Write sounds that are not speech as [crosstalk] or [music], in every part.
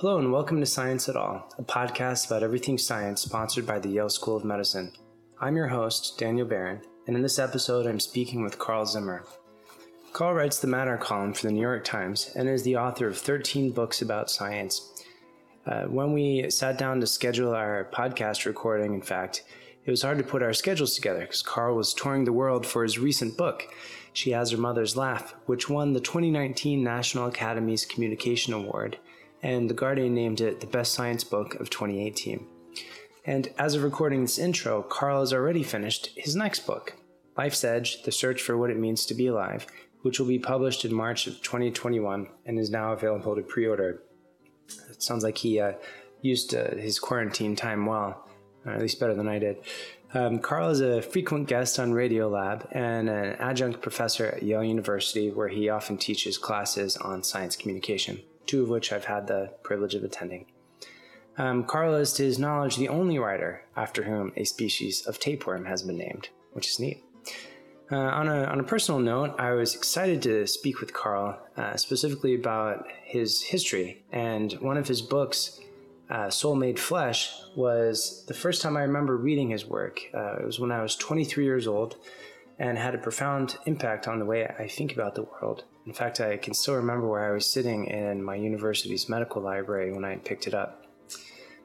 Hello, and welcome to Science et al., a podcast about everything science sponsored by the Yale School of Medicine. I'm your host, Daniel Barron, and in this episode, I'm speaking with Carl Zimmer. Carl writes the Matter column for the New York Times and is the author of 13 books about science. Uh, when we sat down to schedule our podcast recording, in fact, it was hard to put our schedules together because Carl was touring the world for his recent book, She Has Her Mother's Laugh, which won the 2019 National Academies Communication Award, and The Guardian named it the best science book of 2018. And as of recording this intro, Carl has already finished his next book, Life's Edge The Search for What It Means to Be Alive, which will be published in March of 2021 and is now available to pre order. It sounds like he uh, used uh, his quarantine time well or at least better than I did. Um, Carl is a frequent guest on Radiolab and an adjunct professor at Yale University, where he often teaches classes on science communication, two of which I've had the privilege of attending. Um, Carl is, to his knowledge, the only writer after whom a species of tapeworm has been named, which is neat. Uh, on, a, on a personal note, I was excited to speak with Carl uh, specifically about his history, and one of his books uh, Soul Made Flesh was the first time I remember reading his work. Uh, it was when I was 23 years old and had a profound impact on the way I think about the world. In fact, I can still remember where I was sitting in my university's medical library when I picked it up.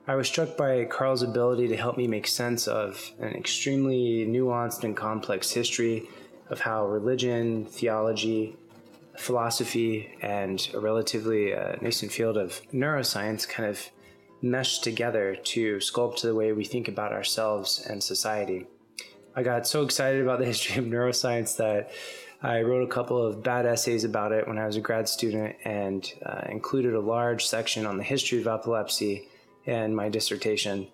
I was struck by Carl's ability to help me make sense of an extremely nuanced and complex history of how religion, theology, philosophy, and a relatively uh, nascent field of neuroscience kind of meshed together to sculpt the way we think about ourselves and society. I got so excited about the history of neuroscience that I wrote a couple of bad essays about it when I was a grad student and uh, included a large section on the history of epilepsy in my dissertation,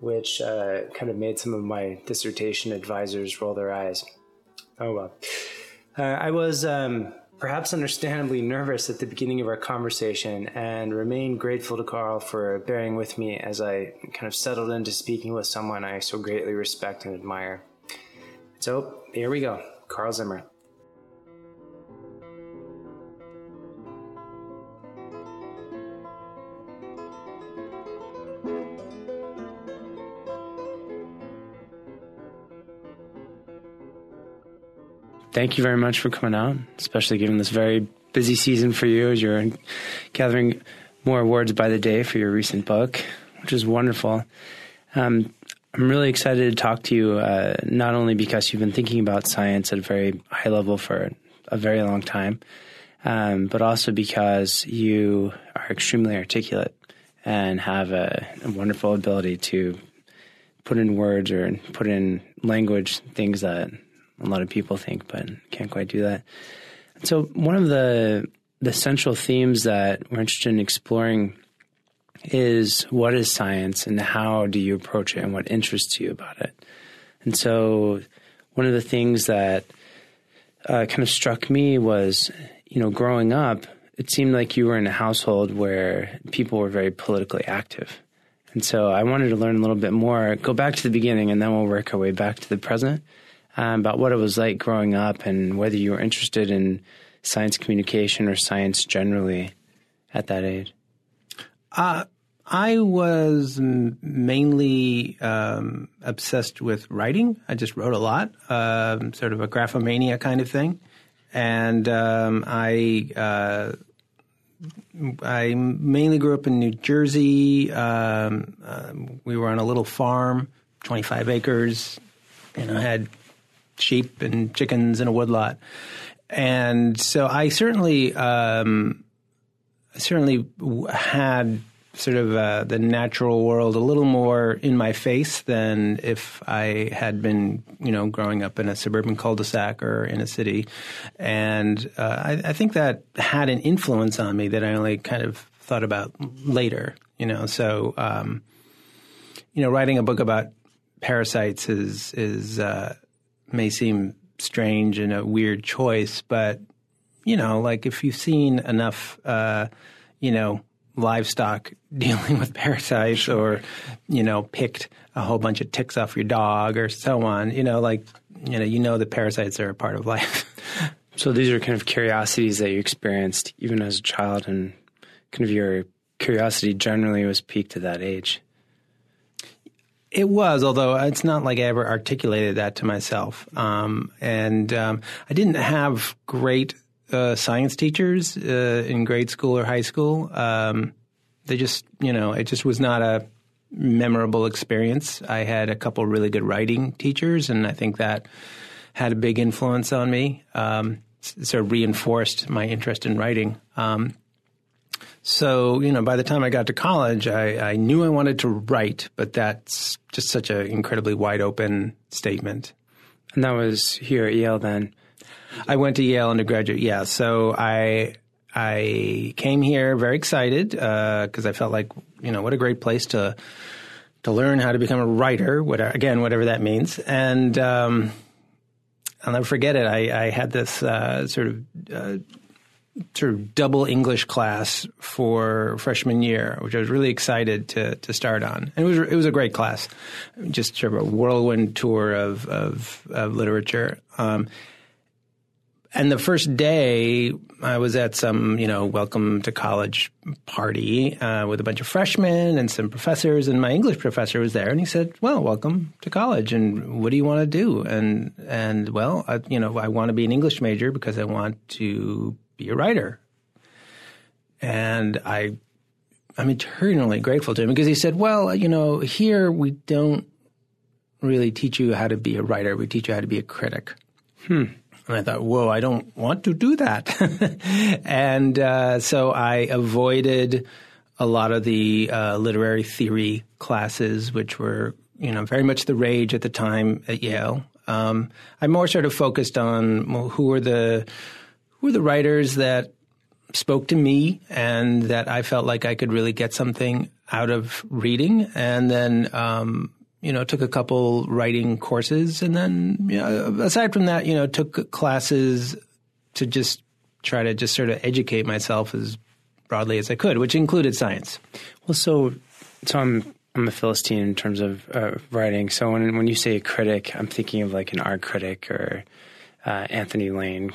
which uh, kind of made some of my dissertation advisors roll their eyes. Oh well. Uh, I was um, perhaps understandably nervous at the beginning of our conversation and remain grateful to Carl for bearing with me as I kind of settled into speaking with someone I so greatly respect and admire. So here we go Carl Zimmer. Thank you very much for coming out, especially given this very busy season for you as you're gathering more awards by the day for your recent book, which is wonderful. Um, I'm really excited to talk to you, uh, not only because you've been thinking about science at a very high level for a very long time, um, but also because you are extremely articulate and have a, a wonderful ability to put in words or put in language things that a lot of people think, but can't quite do that. So one of the the central themes that we're interested in exploring is what is science and how do you approach it and what interests you about it. And so one of the things that uh, kind of struck me was, you know, growing up, it seemed like you were in a household where people were very politically active. And so I wanted to learn a little bit more, go back to the beginning, and then we'll work our way back to the present um, about what it was like growing up and whether you were interested in science communication or science generally at that age. Uh, I was mainly um, obsessed with writing. I just wrote a lot, um, sort of a graphomania kind of thing, and um, I uh, I mainly grew up in New Jersey. Uh, we were on a little farm, twenty five acres, and I had sheep and chickens in a woodlot. And so I certainly, um, certainly had sort of uh, the natural world a little more in my face than if I had been, you know, growing up in a suburban cul-de-sac or in a city. And uh, I, I, think that had an influence on me that I only kind of thought about later, you know. So, um, you know, writing a book about parasites is is uh, may seem strange and a weird choice, but you know, like if you've seen enough, uh, you know, livestock [laughs] dealing with parasites sure. or, you know, picked a whole bunch of ticks off your dog or so on, you know, like, you know, you know the parasites are a part of life. [laughs] so these are kind of curiosities that you experienced even as a child and kind of your curiosity generally was piqued at that age. It was, although it's not like I ever articulated that to myself. Um, and um, I didn't have great uh, science teachers uh, in grade school or high school. Um, they just, you know, it just was not a memorable experience. I had a couple really good writing teachers, and I think that had a big influence on me. Um, sort of reinforced my interest in writing. Um, so, you know, by the time I got to college, I, I knew I wanted to write, but that's just such an incredibly wide open statement. And that was here at Yale then? I went to Yale undergraduate, yeah. So I I came here very excited because uh, I felt like, you know, what a great place to to learn how to become a writer, whatever, again, whatever that means. And um, I'll never forget it. I, I had this uh, sort of uh, sort of double English class for freshman year, which I was really excited to to start on. And it was it was a great class, just sort of a whirlwind tour of of, of literature. Um, and the first day, I was at some, you know, welcome to college party uh, with a bunch of freshmen and some professors, and my English professor was there, and he said, "Well, welcome to college, and what do you want to do?" And and well, I, you know, I want to be an English major because I want to be a writer. And I, I'm eternally grateful to him because he said, "Well, you know, here we don't really teach you how to be a writer; we teach you how to be a critic." Hmm. And I thought, whoa, I don't want to do that. [laughs] and uh, so I avoided a lot of the uh, literary theory classes, which were, you know, very much the rage at the time at Yale. Um, I more sort of focused on well, who were the were the writers that spoke to me and that I felt like I could really get something out of reading, and then um, you know, took a couple writing courses, and then you know, aside from that, you know, took classes to just try to just sort of educate myself as broadly as I could, which included science. Well, so so I'm I'm a philistine in terms of uh, writing. So when when you say a critic, I'm thinking of like an art critic or uh, Anthony Lane,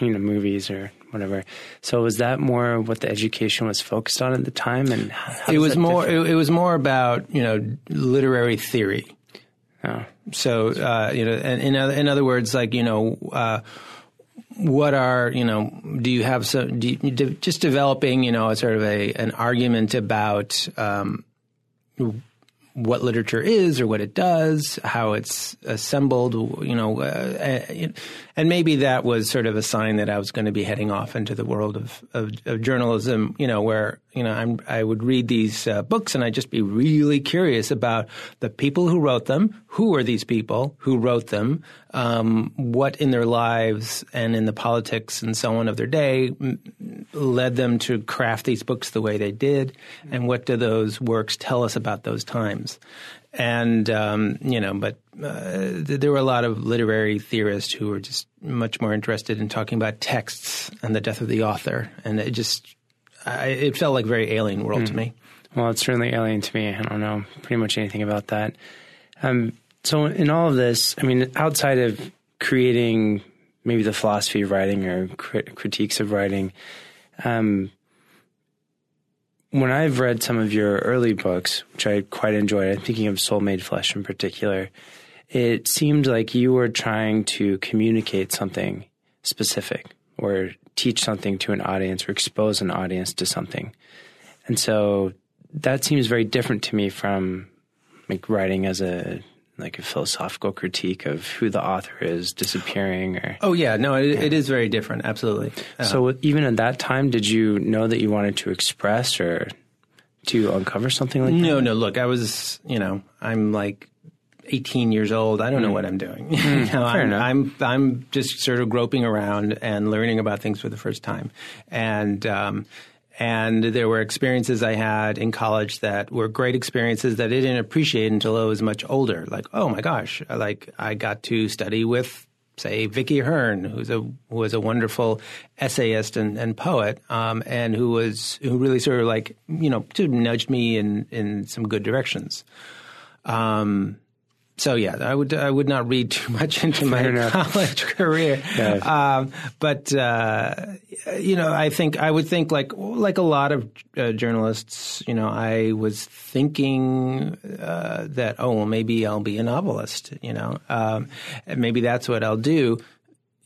you know movies or whatever. So was that more what the education was focused on at the time? And it was more. It, it, was more about you know literary theory. Oh. So uh, you know, and in in other words, like you know. Uh, what are you know? Do you have some? Do you, just developing you know a sort of a an argument about um, what literature is or what it does, how it's assembled, you know, uh, and maybe that was sort of a sign that I was going to be heading off into the world of, of, of journalism, you know, where, you know, I'm, I would read these uh, books and I'd just be really curious about the people who wrote them, who are these people who wrote them, um, what in their lives and in the politics and so on of their day led them to craft these books the way they did, and what do those works tell us about those times? And um, you know, but uh, there were a lot of literary theorists who were just much more interested in talking about texts and the death of the author, and it just I, it felt like a very alien world mm. to me. Well, it's certainly alien to me. I don't know pretty much anything about that. Um, so, in all of this, I mean, outside of creating maybe the philosophy of writing or crit- critiques of writing, um, when I've read some of your early books, which I quite enjoyed, I'm thinking of Soul Made Flesh in particular, it seemed like you were trying to communicate something specific or teach something to an audience or expose an audience to something. And so that seems very different to me from like writing as a like a philosophical critique of who the author is disappearing or oh yeah. No it, yeah. it is very different. Absolutely. Uh, so even at that time did you know that you wanted to express or to uncover something like no, that? no no. Look i was you know i'm like 18 years old i don't mm. know what i'm doing mm, [laughs] you know, fair I'm. I'm i'm just sort of groping around and learning about things for the first time and um, and there were experiences I had in college that were great experiences that I didn't appreciate until I was much older. Like, oh my gosh, like I got to study with, say, Vicki Hearne, who's a who was a wonderful essayist and, and poet, um, and who was who really sort of like you know nudged me in in some good directions. Um, so yeah, I would I would not read too much [laughs] into my college [laughs] career, um, but uh, you know I think I would think like like a lot of uh, journalists, you know, I was thinking uh, that oh well maybe I'll be a novelist, you know, um, maybe that's what I'll do.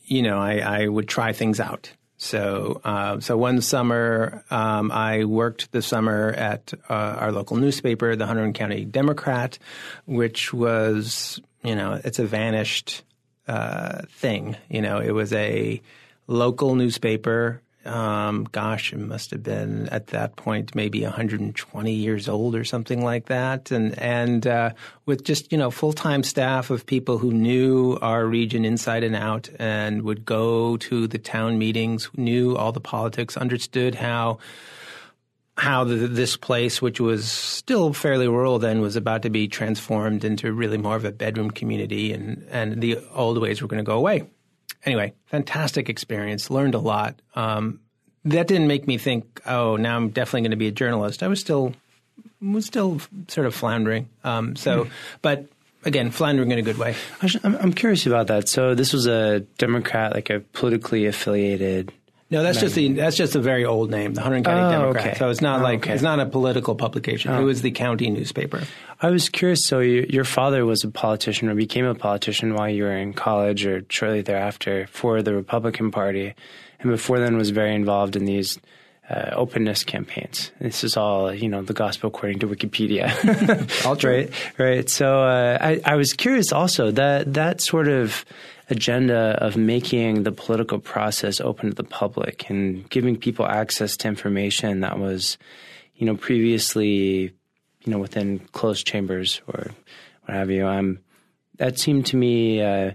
You know, I, I would try things out. So, uh, so one summer, um, I worked the summer at uh, our local newspaper, the Hunterdon County Democrat, which was, you know, it's a vanished uh, thing. You know, it was a local newspaper um, gosh, it must have been at that point maybe 120 years old or something like that, and and uh, with just you know full time staff of people who knew our region inside and out, and would go to the town meetings, knew all the politics, understood how how the, this place, which was still fairly rural then, was about to be transformed into really more of a bedroom community, and and the old ways were going to go away anyway, fantastic experience. Learned a lot. Um, that didn't make me think, oh, now I'm definitely going to be a journalist. I was still was still sort of floundering. Um, so, mm. but again, floundering in a good way. I'm, curious about that. So this was a Democrat, like a politically affiliated. No, that's just the that's just a very old name, the Hunterdon County oh, Democrat. Okay. So it's not oh, like okay. it's not a political publication. Oh. It was the county newspaper. I was curious. So you, your father was a politician or became a politician while you were in college or shortly thereafter for the Republican Party, and before then was very involved in these uh, openness campaigns. This is all, you know, the gospel according to Wikipedia. all [laughs] right, right. So uh, I, I was curious also that that sort of agenda of making the political process open to the public and giving people access to information that was, you know, previously you know, within closed chambers or what have you. Um, that seemed to me uh,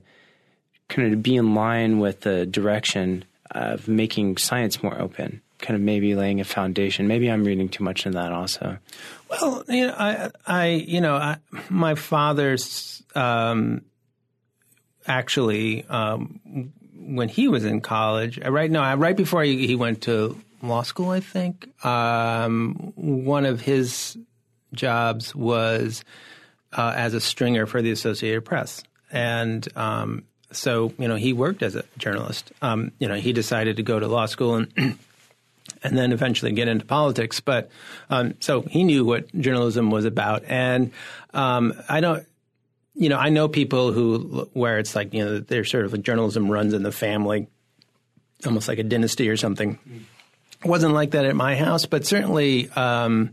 kind of to be in line with the direction of making science more open, kind of maybe laying a foundation. Maybe I'm reading too much in that also. Well, you know, I, I you know, I, my father's um, actually um, when he was in college, uh, right now, right before he, he went to law school, I think um, one of his jobs was uh, as a stringer for the Associated Press, and um, so you know he worked as a journalist. Um, you know he decided to go to law school and. [clears throat] and then eventually get into politics, but um, so he knew what journalism was about, and um, I don't, you know, I know people who where it's like you know they're sort of like journalism runs in the family, almost like a dynasty or something. It wasn't like that at my house, but certainly um,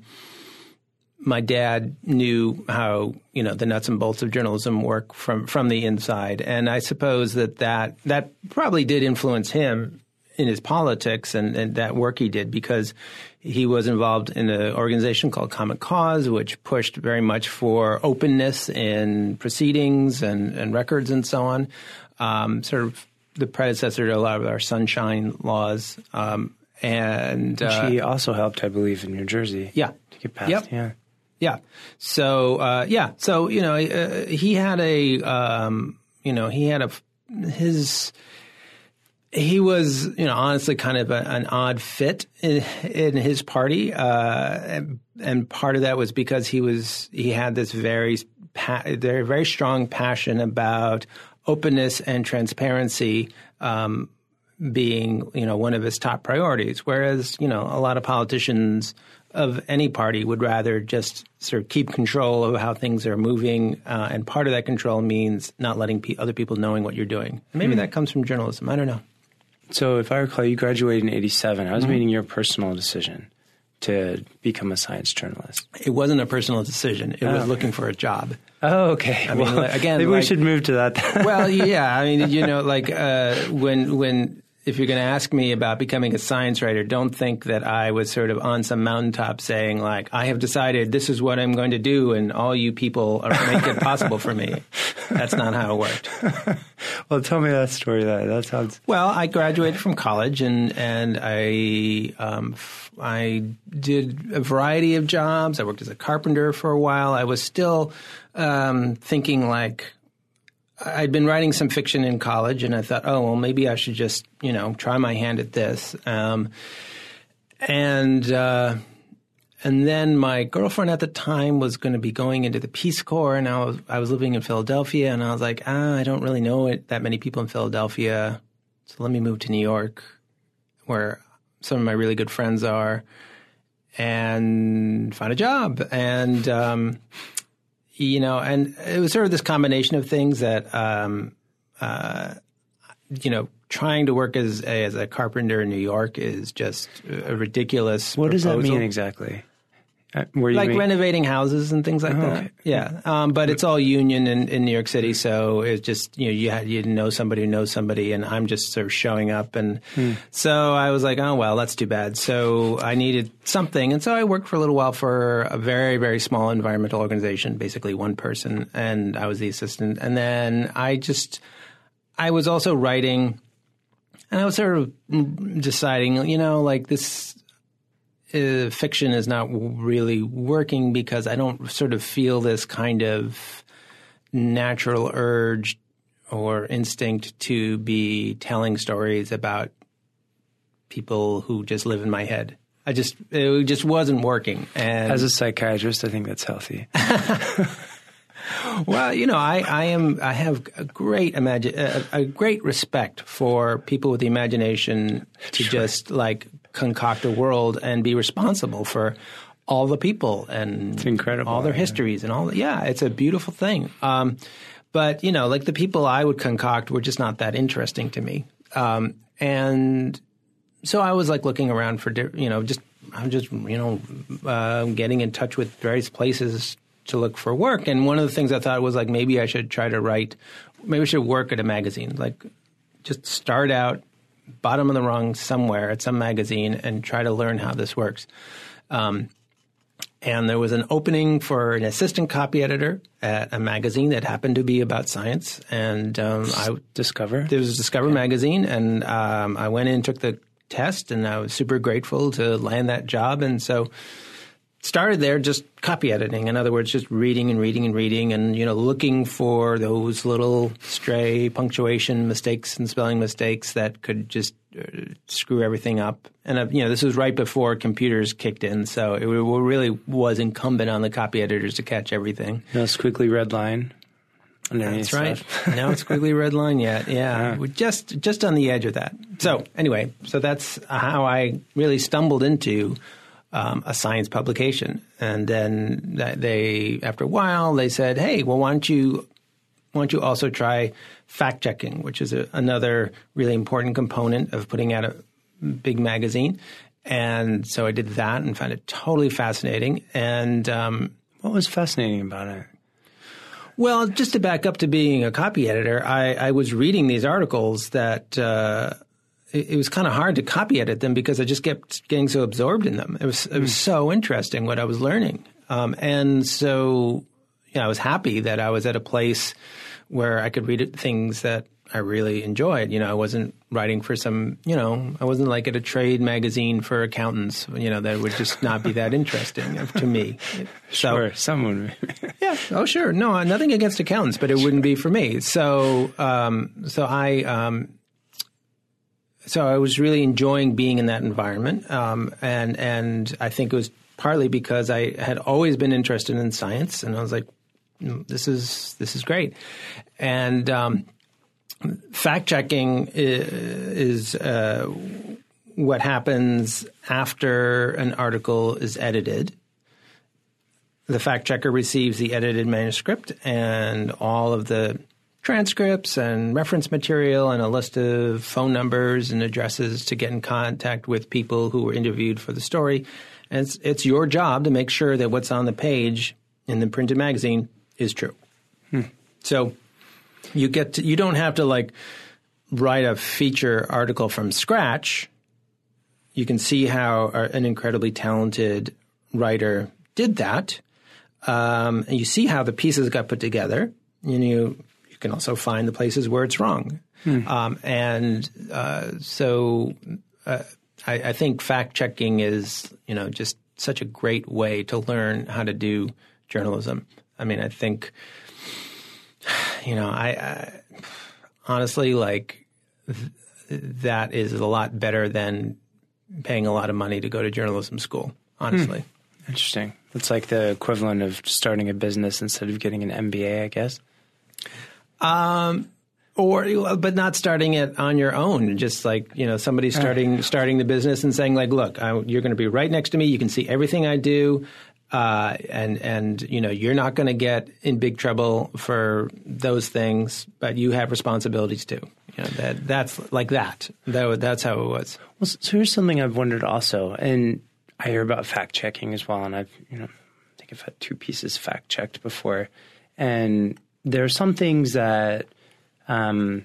my dad knew how you know the nuts and bolts of journalism work from from the inside, and I suppose that that that probably did influence him in his politics and, and that work he did because he was involved in an organization called Common Cause, which pushed very much for openness in proceedings and, and records and so on. Um, sort of the predecessor to a lot of our sunshine laws. Um, and uh, he also helped, I believe, in New Jersey. Yeah, to get passed. Yep. Yeah. Yeah. So uh, yeah. So you know, uh, he had a um, you know he had a his he was you know honestly kind of a, an odd fit in, in his party, uh, and, and, part of that was because he was he had this very pa- very very strong passion about openness and transparency. Um, being you know one of his top priorities, whereas you know a lot of politicians of any party would rather just sort of keep control of how things are moving, uh, and part of that control means not letting pe- other people knowing what you're doing. And maybe mm-hmm. that comes from journalism. I don't know. So, if I recall, you graduated in '87. I was mm-hmm. meaning your personal decision to become a science journalist. It wasn't a personal decision. It oh, was looking for a job. Oh, okay. I mean, well, again, maybe like, we should move to that. well, [laughs] yeah. I mean, you know, like uh, when when if you're going to ask me about becoming a science writer, don't think that I was sort of on some mountaintop saying like, I have decided this is what I'm going to do, and all you people are make it possible for me. [laughs] That's not how it worked. [laughs] well, tell me that story. That that sounds. Well, I graduated from college, and and I um, I did a variety of jobs. I worked as a carpenter for a while. I was still um, thinking like I'd been writing some fiction in college, and I thought, oh well, maybe I should just you know try my hand at this. Um, and uh, and then my girlfriend at the time was going to be going into the Peace Corps, and I was I was living in Philadelphia, and I was like, ah, I don't really know it, that many people in Philadelphia, so let me move to New York, where some of my really good friends are, and find a job, and um, you know, and it was sort of this combination of things that, um, uh, you know, trying to work as a, as a carpenter in New York is just a ridiculous. What does that mean exactly? Where you like make- renovating houses and things like Oh, that. okay. Yeah, um, but it's all union in, in New York City, so it's just you know you had, you know somebody who knows somebody, and I'm just sort of showing up, and Hmm. so I was like, oh well, that's too bad. So I needed something, and so I worked for a little while for a very very small environmental organization, basically one person, and I was the assistant, and then I just I was also writing. And I was sort of deciding, you know, like this uh, fiction is not really working because I don't sort of feel this kind of natural urge or instinct to be telling stories about people who just live in my head. I just it just wasn't working. And As a psychiatrist, I think that's healthy. [laughs] well, you know, I, I am I have a great imagine a, a great respect for people with the imagination to just like concoct a world and be responsible for all the people and It's incredible, all their yeah. histories and all. Yeah, it's a beautiful thing. Um, but you know, like the people I would concoct were just not that interesting to me. Um, and so I was like looking around for, di- you know, just I'm just you know uh, getting in touch with various places to look for work. And one of the things I thought was like maybe I should try to write, maybe I should work at a magazine, like just start out bottom of the rung somewhere at some magazine and try to learn how this works. Um, and there was an opening for an assistant copy editor at a magazine that happened to be about science. And um, I Discover. there was Discover magazine, and um, I went in, took the test, and I was super grateful to land that job. And so started there just copy editing. In other words, just reading and reading and reading, and you know, looking for those little stray punctuation mistakes and spelling mistakes that could just uh, screw everything up. And uh, you know, this was right before computers kicked in, so it really was incumbent on the copy editors to catch everything. No squiggly red line. That's right. now it's squiggly red line yet. [laughs] Yeah, We're just just on the edge of that. So anyway, so that's how I really stumbled into um, a science publication, and then that they after a while they said, "Hey, well, why don't you why don't you also try fact checking, which is a, another really important component of putting out a big magazine." And so I did that and found it totally fascinating. And um, What was fascinating about it? well, just to back up to being a copy editor, I, I was reading these articles that uh, it, it was kind of hard to copy edit them because I just kept getting so absorbed in them. It was it was so interesting what I was learning, um, and so you know, I was happy that I was at a place where I could read things that I really enjoyed. You know, I wasn't writing for some, you know, I wasn't like at a trade magazine for accountants. You know, that would just not be that interesting to me. [laughs] So, Sure, someone. [laughs] yeah. Oh, sure. No, nothing against accountants, but it wouldn't be for me. So, um, so I, um, so I was really enjoying being in that environment, um, and and I think it was partly because I had always been interested in science, and I was like, "Mm, this is this is great, and um, fact checking is. Uh, what happens after an article is edited the fact checker receives the edited manuscript and all of the transcripts and reference material and a list of phone numbers and addresses to get in contact with people who were interviewed for the story. And it's, it's your job to make sure that what's on the page in the printed magazine is true. So you get to, you don't have to like write a feature article from scratch. You can see how an incredibly talented writer did that. Um, and you see how the pieces got put together. And you you can also find the places where it's wrong. Um, and uh, so uh, I, I think fact checking is you know just such a great way to learn how to do journalism. I mean, I think you know I, I honestly like th- that is a lot better than paying a lot of money to go to journalism school. Honestly. Interesting. It's like the equivalent of starting a business instead of getting an MBA, I guess. Um, or but not starting it on your own. Just like you know, somebody starting starting the business and saying like, look, I, you're going to be right next to me. You can see everything I do. Uh, and and you know you're not going to get in big trouble for those things, but you have responsibilities too. You know that that's like that. That that's how it was. Well, so here's something I've wondered also, and I hear about fact checking as well, and I've you know I think I've had two pieces fact checked before, and there are some things that um,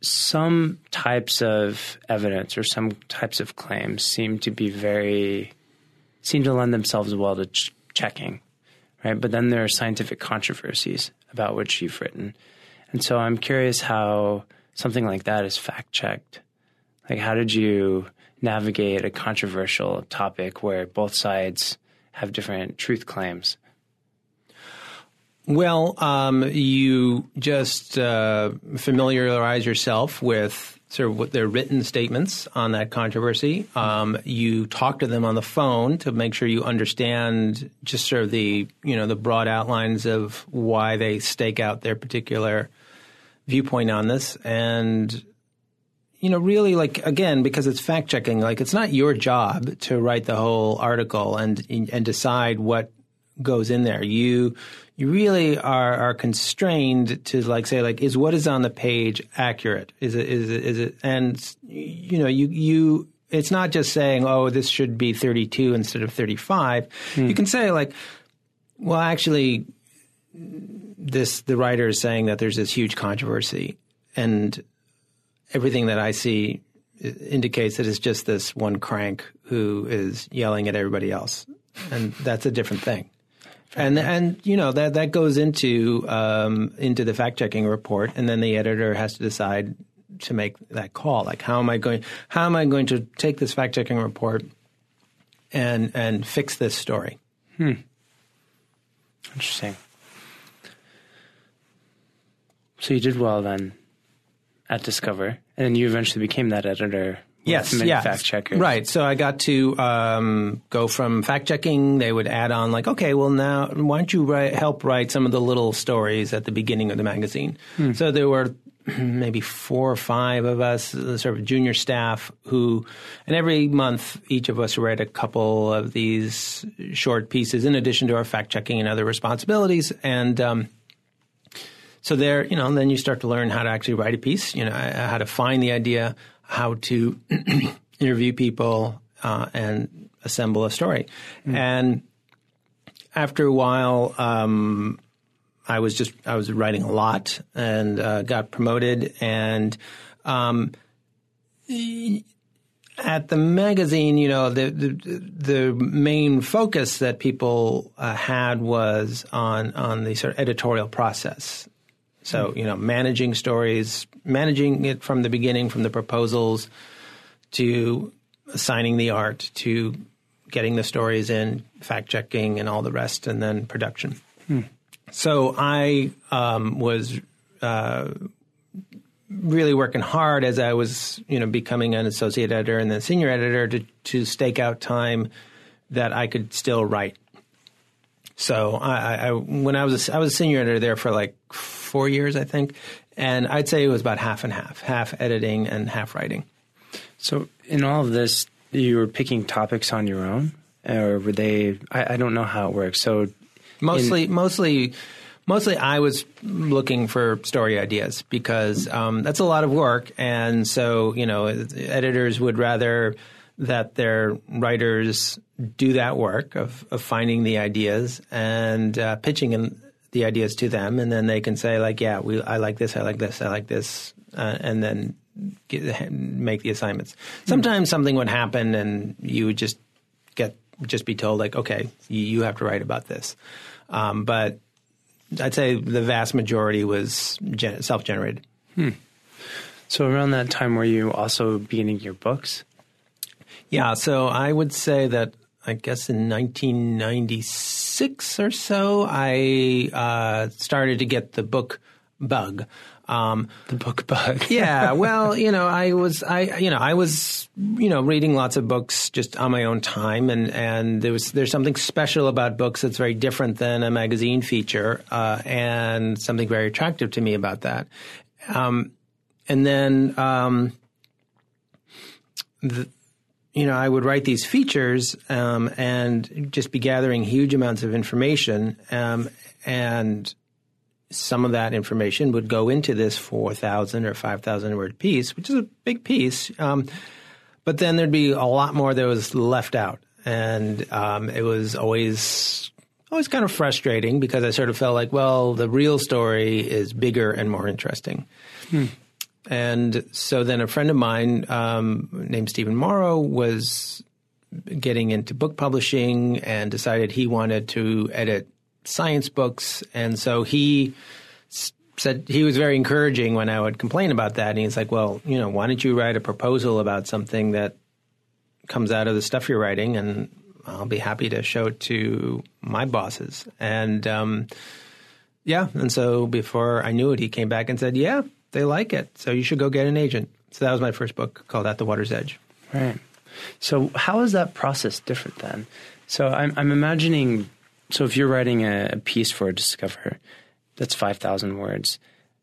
some types of evidence or some types of claims seem to be very seem to lend themselves well to ch- checking, right? But then there are scientific controversies about which you've written, and so I'm curious how something like that is fact checked. Like, how did you navigate a controversial topic where both sides have different truth claims? Well, um, you just uh, familiarize yourself with sort of what their written statements on that controversy. Um, you talk to them on the phone to make sure you understand just sort of the you know the broad outlines of why they stake out their particular viewpoint on this, and you know really like again because it's fact checking. Like it's not your job to write the whole article and and decide what goes in there. You you really are are constrained to like say like is what is on the page accurate? Is it is it is it and you know you you it's not just saying oh this should be 32 instead of 35. Hmm. You can say like well actually this the writer is saying that there's this huge controversy and everything that I see indicates that it's just this one crank who is yelling at everybody else and that's a different thing and and you know that that goes into um, into the fact checking report, and then the editor has to decide to make that call. Like, how am I going? How am I going to take this fact checking report and and fix this story? Hmm. Interesting. So you did well then at Discover, and then you eventually became that editor Yes, yeah, fact checkers. Right. So I got to um, go from fact checking. They would add on like, okay, well now why don't you write, help write some of the little stories at the beginning of the magazine? Hmm. So there were [clears throat] maybe four or five of us, uh, sort of junior staff, who, and every month each of us read a couple of these short pieces in addition to our fact checking and other responsibilities. And um, so there, you know, and then you start to learn how to actually write a piece. You know, how to find the idea how to [clears throat] interview people uh, and assemble a story. Mm. And after a while, um, I was just I was writing a lot and uh, got promoted and. Um, at the magazine, you know, the the, the main focus that people uh, had was on on the sort of editorial process. So, you know, managing stories, managing it from the beginning, from the proposals to assigning the art to getting the stories in, fact checking, and all the rest, and then production. Hmm. So I um, was uh, really working hard as I was, you know, becoming an associate editor and then senior editor to, to stake out time that I could still write. So I, I when I was a, I was a senior editor there for like four years, I think, and I'd say it was about half and half, half editing and half writing. So in all of this, you were picking topics on your own, or were they? I, I don't know how it works. So mostly, in, mostly. Mostly, I was looking for story ideas because um, that's a lot of work, and so you know, editors would rather that their writers do that work of, of finding the ideas and uh, pitching in, the ideas to them, and then they can say like, "Yeah, we I like this, I like this, I like this," uh, and then get, make the assignments. Sometimes mm-hmm. something would happen, and you would just get just be told like, "Okay, you, you have to write about this," um, but I'd say the vast majority was gen- self generated. Hmm. So around that time, were you also beginning your books? Yeah, so I would say that I guess in 1996 or so, I uh, started to get the book bug. Um, the book bug. [laughs] yeah. Well, you know, I was, I, you know, I was, you know, reading lots of books just on my own time, and and there was there's something special about books that's very different than a magazine feature, uh, and something very attractive to me about that. Um, and then, um, the, you know, I would write these features um, and just be gathering huge amounts of information, um, and some of that information would go into this 4,000 or 5,000 word piece, which is a big piece. Um, but then there'd be a lot more that was left out. And um, it was always always kind of frustrating because I sort of felt like, well, the real story is bigger and more interesting. Hmm. And so then a friend of mine um, named Stephen Morrow was getting into book publishing and decided he wanted to edit science books, and so he said he was very encouraging when I would complain about that. And he's like, "Well, you know, why don't you write a proposal about something that comes out of the stuff you're writing, and I'll be happy to show it to my bosses." And um, yeah, and so before I knew it, he came back and said, "Yeah, they like it, so you should go get an agent." So that was my first book called At the Water's Edge. Right. So how is that process different then? So I'm, I'm imagining so if you're writing a, a piece for a Discover that's 5,000 words,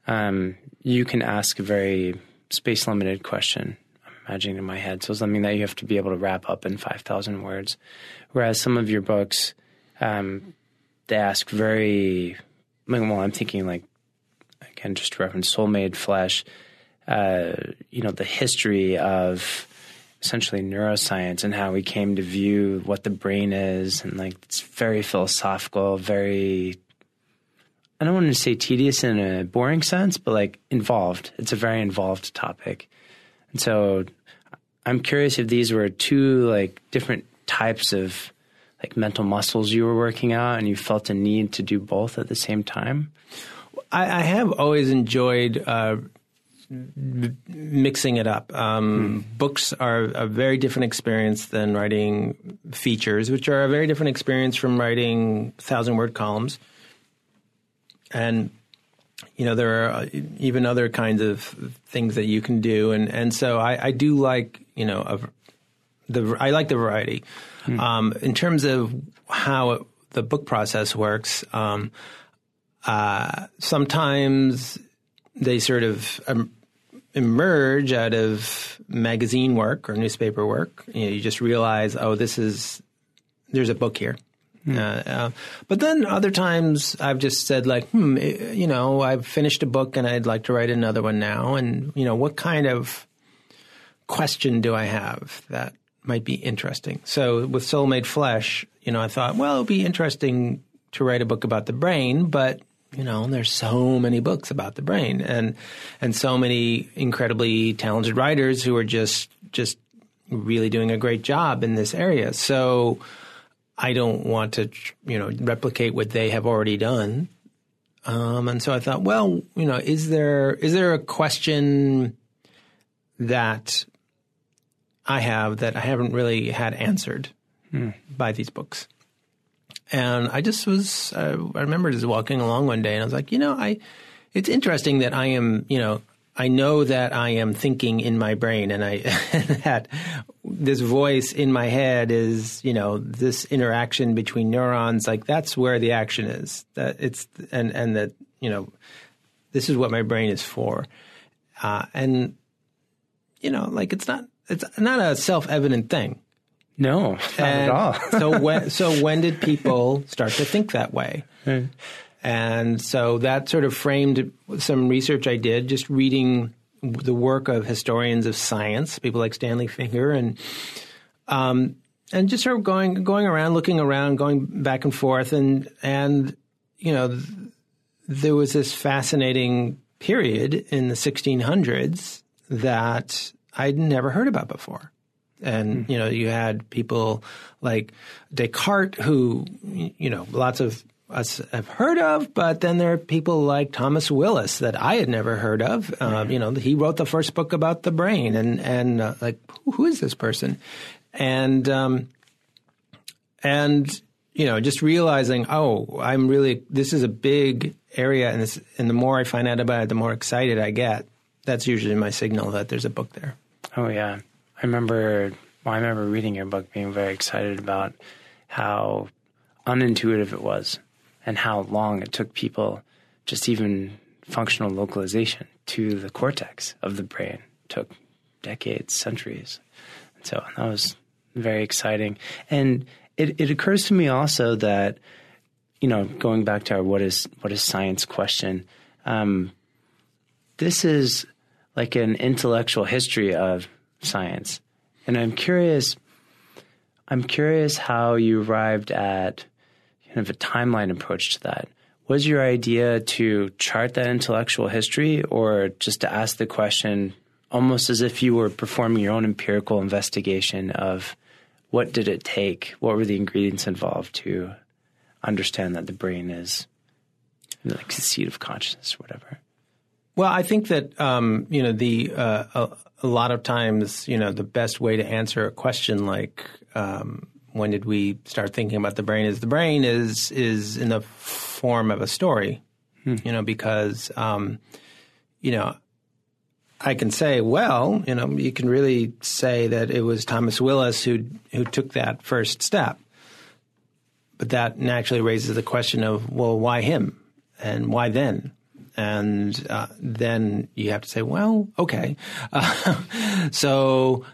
um, you can ask a very space limited question. I'm imagining in my head. So something that you have to be able to wrap up in 5,000 words. Whereas some of your books, um, they ask very, well, I'm thinking like, again, just to reference Soul Made Flesh, uh, you know, the history of essentially neuroscience and how we came to view what the brain is. And like it's very philosophical very i don't want to say tedious in a boring sense but like involved. It's a very involved topic. And so i'm curious if these were two like different types of like mental muscles you were working out and you felt a need to do both at the same time I, I have always enjoyed uh, mixing it up. Um, hmm. Books are a very different experience than writing features, which are a very different experience from writing thousand word columns. And you know there are uh, even other kinds of things that you can do, and and so I, I do like you know a, the I like the variety. Hmm. Um, in terms of how it, the book process works, um, uh, sometimes they sort of um, emerge out of magazine work or newspaper work. You, know, you just realize, oh, this is there's a book here. Mm. Uh, uh, but then other times I've just said like, hmm, eh, you know, I've finished a book and I'd like to write another one now, and you know, what kind of question do I have that might be interesting? So with Soul Made Flesh, you know, I thought, well, it'd be interesting to write a book about the brain, but you know, there's so many books about the brain and and so many incredibly talented writers who are just just really doing a great job in this area. So I don't want to, you know, replicate what they have already done. Um, and so I thought, well, you know, is there is there a question that I have that I haven't really had answered hmm. by these books? And I just was, uh, I remember just walking along one day and I was like, you know, I, it's interesting that I am, you know, I know that I am thinking in my brain and I, [laughs] that this voice in my head is, you know, this interaction between neurons, like that's where the action is. That it's, and, and that, you know, this is what my brain is for. Uh, and, you know, like it's not, it's not a self evident thing. No, not and at all. so [laughs] when so when did people start to think that way? Mm. And so that sort of framed some research I did, just reading the work of historians of science, people like Stanley Finger, and um, and just sort of going going around, looking around, going back and forth, and and you know, th- there was this fascinating period in the 1600s that I'd never heard about before. And, mm-hmm. you know, you had people like Descartes who, you know, lots of us have heard of, but then there are people like Thomas Willis that I had never heard of. Um, you know, he wrote the first book about the brain, and and uh, like, who is this person? And um, and you know, just realizing, oh, I'm really this is a big area, and this, and the more I find out about it, the more excited I get. That's usually my signal that there's a book there. Oh yeah, I remember. Well, I remember reading your book, being very excited about how unintuitive it was, and how long it took people just even functional localization to the cortex of the brain it took decades, centuries. And So that was very exciting. And it, it occurs to me also that, you know, going back to our what is what is science question, um, this is like an intellectual history of science. And I'm curious I'm curious how you arrived at kind of a timeline approach to that. Was your idea to chart that intellectual history or just to ask the question almost as if you were performing your own empirical investigation of what did it take? What were the ingredients involved to understand that the brain is like the seat of consciousness or whatever? Well, I think that um, you know the uh, a, a, lot of times you know the best way to answer a question like um, when did we start thinking about the brain is the brain is is in the form of a story, hmm. you know, because um, you know I can say, well, you know, you can really say that it was Thomas Willis who who took that first step. But that naturally raises the question of, well, why him, and why then? And uh, then you have to say, well, okay, uh, [laughs] so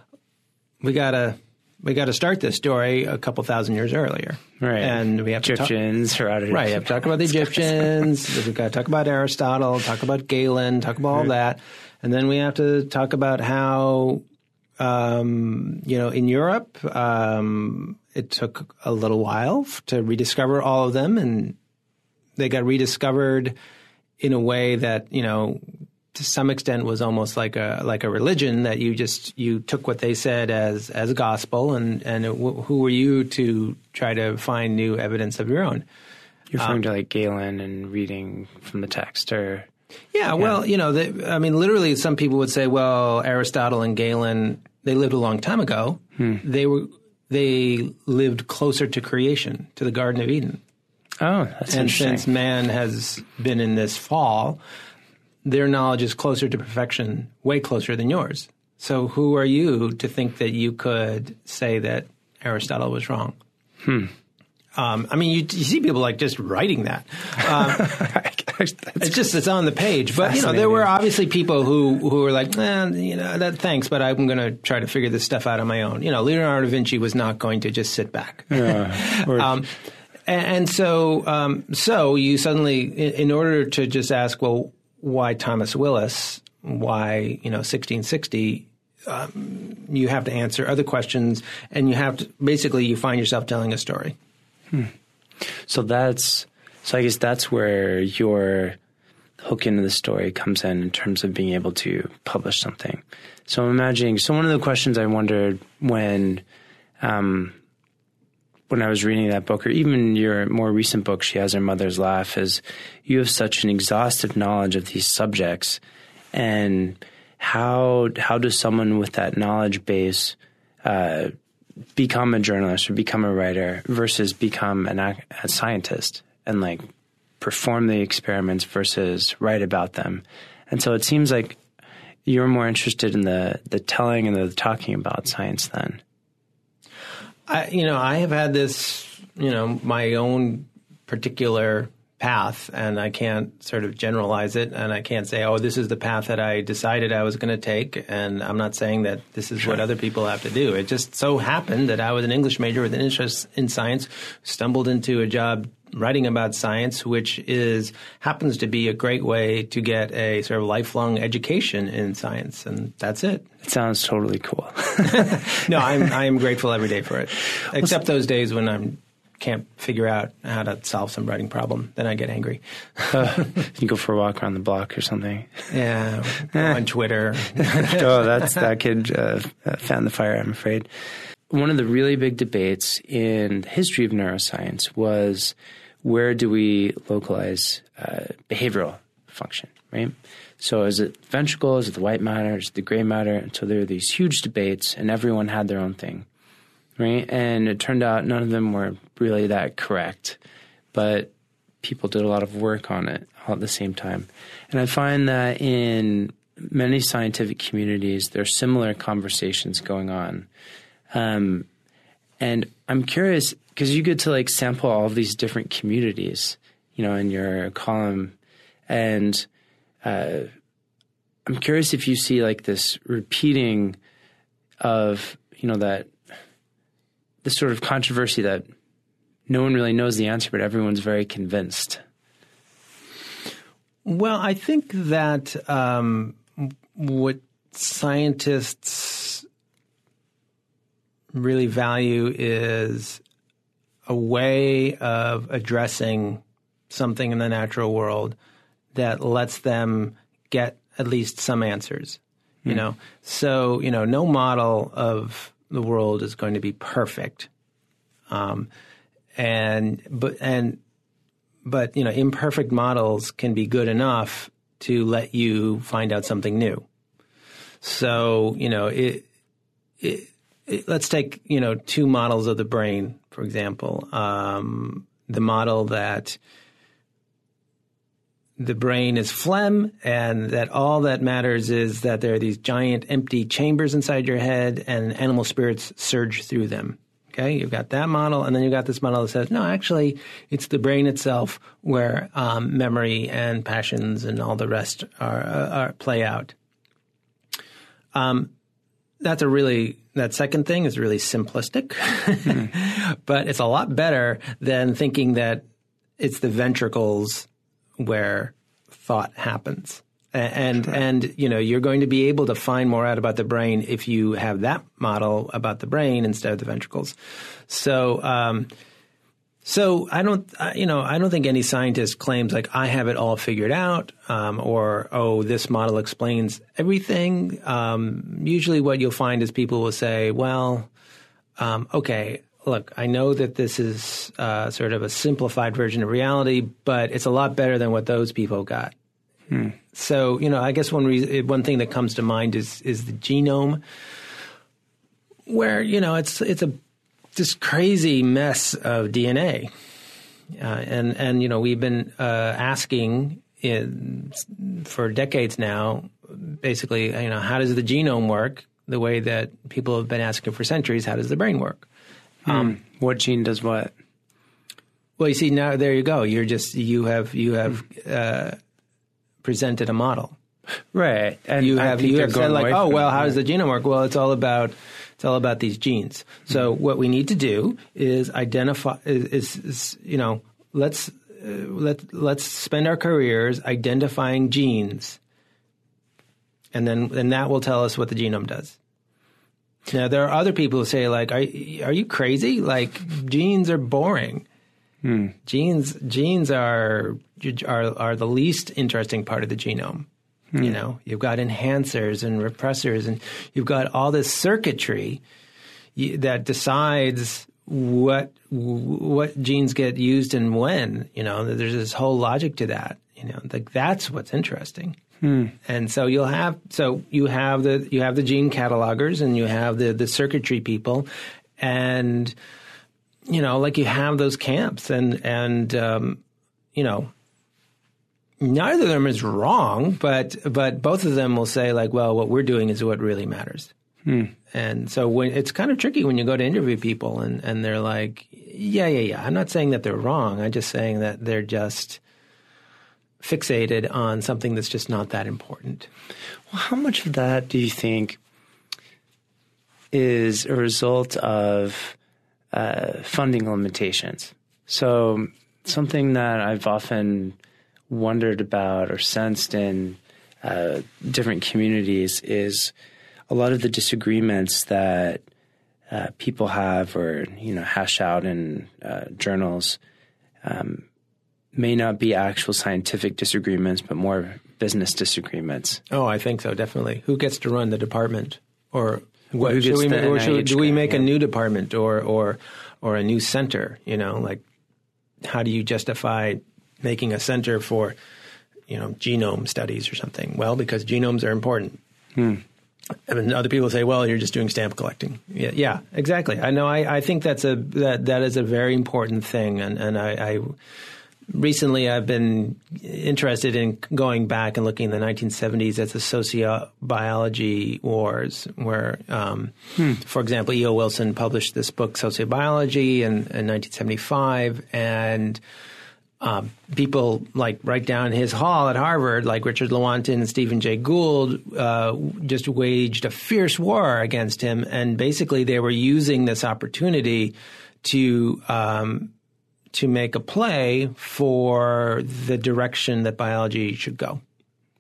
we gotta we got to start this story a couple thousand years earlier, right? And we have Egyptians, to talk, right? You have to talk about the [laughs] Egyptians. We've got to talk about Aristotle, talk about Galen, talk about all that. And then we have to talk about how, um, you know, in Europe, um, it took a little while to rediscover all of them, and they got rediscovered in a way that you know to some extent was almost like a like a religion that you just you took what they said as as gospel and and it, who were you to try to find new evidence of your own you're referring um, to like Galen and reading from the text or yeah, well, you know, the, I mean, literally, some people would say, well, Aristotle and Galen, they lived a long time ago. Hmm. They were they lived closer to creation, to the Garden of Eden. Oh, that's and interesting. since man has been in this fall, their knowledge is closer to perfection, way closer than yours. So, who are you to think that you could say that Aristotle was wrong? Hmm. Um, I mean, you, you, see people like just writing that. Um, [laughs] it's just it's on the page, but you know there were obviously people who who were like, eh, you know, that thanks, but I'm going to try to figure this stuff out on my own. You know, Leonardo da Vinci was not going to just sit back. Yeah, or, [laughs] um, and, so um, so you suddenly, in, in order to just ask, well, why Thomas Willis? Why you know 1660? Um, you have to answer other questions, and you have to basically you find yourself telling a story. Hmm. So that's so. I guess that's where your hook into the story comes in in terms of being able to publish something. So I'm imagining. So one of the questions I wondered when, um, when I was reading that book, or even your more recent book, "She Has Her Mother's Laugh," is you have such an exhaustive knowledge of these subjects, and how how does someone with that knowledge base uh, become a journalist or become a writer versus become an, a scientist and like perform the experiments versus write about them. And so it seems like you're more interested in the the telling and the talking about science then. I you know, I have had this, you know, my own particular path and I can't sort of generalize it and I can't say, oh, this is the path that I decided I was going to take. And I'm not saying that this is what other people have to do. It just so happened that I was an English major with an interest in science, stumbled into a job writing about science, which is happens to be a great way to get a sort of lifelong education in science, and that's it. It sounds totally cool. [laughs] [laughs] no, I'm I'm grateful every day for it, except those days when I'm can't figure out how to solve some writing problem, then I get angry. uh, [laughs] you go for a walk around the block or something. Yeah, on Twitter. oh, that's that kid uh, fan the fire. I'm afraid. One of the really big debates in the history of neuroscience was where do we localize uh, behavioral function, right? So is it ventricle? Is it the white matter? Is it the gray matter? And so there are these huge debates, and everyone had their own thing right? And it turned out none of them were really that correct. But people did a lot of work on it all at the same time. And I find that in many scientific communities, there are similar conversations going on. Um, and I'm curious because you get to like sample all of these different communities, you know, in your column, and uh, I'm curious if you see like this repeating of you know that this sort of controversy that no one really knows the answer, but everyone's very convinced. Well, I think that um, what scientists really value is a way of addressing something in the natural world that lets them get at least some answers. Mm. You hmm. know, so you know, no model of the world is going to be perfect, um, and but and but you know, imperfect models can be good enough to let you find out something new. So you know, it, it, it let's take you know two models of the brain, for example. Um, the model that the brain is phlegm and that all that matters is that there are these giant empty chambers inside your head and animal spirits surge through them. Okay, you've got that model, and then you've got this model that says, no, actually, it's the brain itself where um, memory and passions and all the rest are, uh, are play out. Um, that's a really that second thing is really simplistic, mm. [laughs] but it's a lot better than thinking that it's the ventricles where thought happens. And sure. and you know you're going to be able to find more out about the brain if you have that model about the brain instead of the ventricles. So um, so I don't you know I don't think any scientist claims like I have it all figured out um, or oh this model explains everything. Um, usually what you'll find is people will say well um, okay look, I know that this is uh, sort of a simplified version of reality, but it's a lot better than what those people got. Hmm. So, you know, I guess one reason, one thing that comes to mind is is the genome, where you know it's it's a this crazy mess of DNA, uh, and and you know we've been uh, asking in, for decades now, basically, you know, how does the genome work? The way that people have been asking for centuries, how does the brain work? Hmm. Um, what gene does what? Well, you see now there you go. You're just you have you have uh, presented a model, right? And you have you have said like, oh well, how does the genome work? Well, it's all about it's all about these genes. So mm-hmm. what we need to do is identify is, is, is you know let's uh, let let's spend our careers identifying genes, and then and that will tell us what the genome does. Now there are other people who say like, "Are are you crazy? Like genes are boring. Hmm. Genes genes are are are the least interesting part of the genome. Hmm. You know, you've got enhancers and repressors, and you've got all this circuitry that decides what what genes get used and when. You know, there's this whole logic to that. You know, like that's what's interesting. Hmm. And so you'll have so you have the you have the gene catalogers and you have the the circuitry people, and you know like you have those camps and and um, you know neither of them is wrong, but but both of them will say like, well, what we're doing is what really matters. Hmm. And so when it's kind of tricky when you go to interview people and, and they're like, yeah, yeah, yeah. I'm not saying that they're wrong. I'm just saying that they're just fixated on something that's just not that important. Well, how much of that do you think is a result of uh, funding limitations? So, something that I've often wondered about or sensed in uh, different communities is a lot of the disagreements that uh, people have or you know hash out in uh, journals um, may not be actual scientific disagreements, but more business disagreements. Oh, I think so, definitely. Who gets to run the department, or what? Should we, or should, do we make yeah. a new department or or or a new center? You know, like how do you justify making a center for you know genome studies or something? Well, because genomes are important. Hmm. And other people say, "Well, you're just doing stamp collecting." Yeah, yeah exactly. I know. I, I think that's a that that is a very important thing, and and I, I recently I've been interested in going back and looking in the 1970s at the sociobiology wars, where, um, hmm. for example, E.O. Wilson published this book, Sociobiology, in, in 1975, and um, people like right down his hall at Harvard, like Richard Lewontin and Stephen Jay Gould, uh, just waged a fierce war against him, and basically they were using this opportunity to um, to make a play for the direction that biology should go.